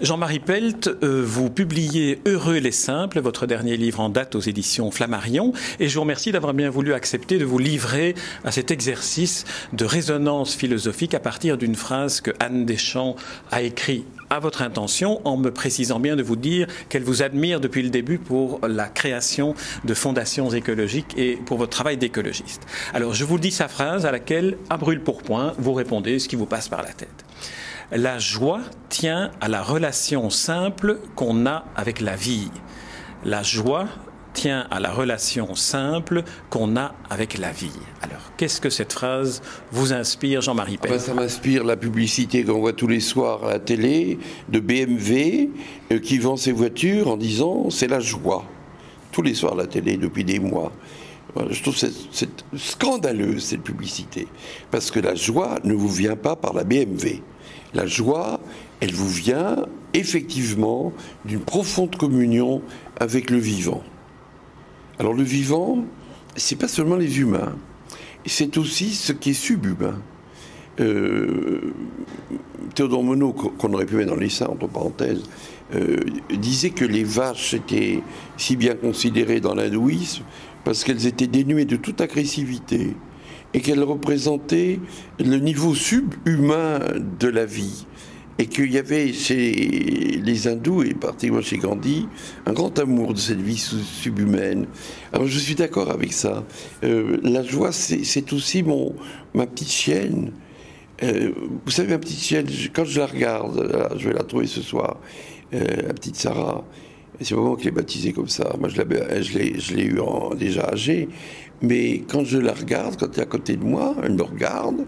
Jean-Marie Pelt, euh, vous publiez Heureux les simples, votre dernier livre en date aux éditions Flammarion, et je vous remercie d'avoir bien voulu accepter de vous livrer à cet exercice de résonance philosophique à partir d'une phrase que Anne Deschamps a écrite à votre intention en me précisant bien de vous dire qu'elle vous admire depuis le début pour la création de fondations écologiques et pour votre travail d'écologiste. Alors je vous dis sa phrase à laquelle, à brûle pour point, vous répondez ce qui vous passe par la tête. La joie tient à la relation simple qu'on a avec la vie. La joie tient à la relation simple qu'on a avec la vie. Alors, qu'est-ce que cette phrase vous inspire, Jean-Marie Pell Ça m'inspire la publicité qu'on voit tous les soirs à la télé de BMW euh, qui vend ses voitures en disant c'est la joie. Tous les soirs à la télé depuis des mois. Je trouve c'est scandaleux cette publicité parce que la joie ne vous vient pas par la BMW. La joie, elle vous vient effectivement d'une profonde communion avec le vivant. Alors le vivant, c'est pas seulement les humains, c'est aussi ce qui est subhumain. Euh, Théodore Monod, qu'on aurait pu mettre dans les seins, entre parenthèses, euh, disait que les vaches étaient si bien considérées dans l'hindouisme parce qu'elles étaient dénuées de toute agressivité et qu'elles représentaient le niveau subhumain de la vie et qu'il y avait chez les hindous, et particulièrement chez Gandhi, un grand amour de cette vie subhumaine. Alors je suis d'accord avec ça. Euh, la joie, c'est aussi mon, ma petite chienne. Euh, vous savez, ma petite chienne, quand je la regarde, je vais la trouver ce soir, euh, la petite Sarah, c'est vraiment qu'elle est baptisée comme ça. Moi, je l'ai eu en, déjà âgée. Mais quand je la regarde, quand elle est à côté de moi, elle me regarde,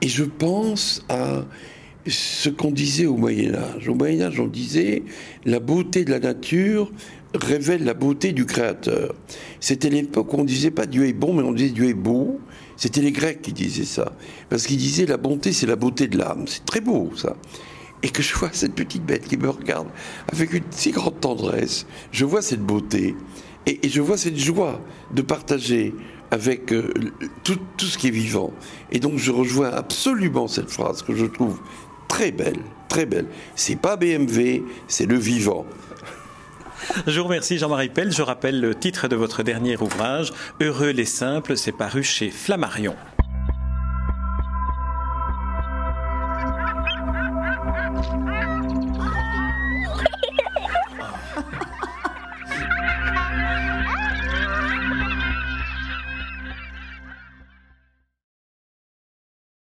et je pense à ce qu'on disait au Moyen Âge. Au Moyen Âge, on disait la beauté de la nature révèle la beauté du Créateur. C'était l'époque où on disait pas Dieu est bon, mais on disait Dieu est beau. C'était les Grecs qui disaient ça. Parce qu'ils disaient la bonté, c'est la beauté de l'âme. C'est très beau, ça. Et que je vois cette petite bête qui me regarde avec une si grande tendresse. Je vois cette beauté. Et, je vois cette joie de partager avec euh, tout, tout, ce qui est vivant. Et donc je rejoins absolument cette phrase que je trouve très belle, très belle. C'est pas BMW, c'est le vivant. Je vous remercie Jean-Marie Pell. Je rappelle le titre de votre dernier ouvrage, Heureux les simples, c'est paru chez Flammarion.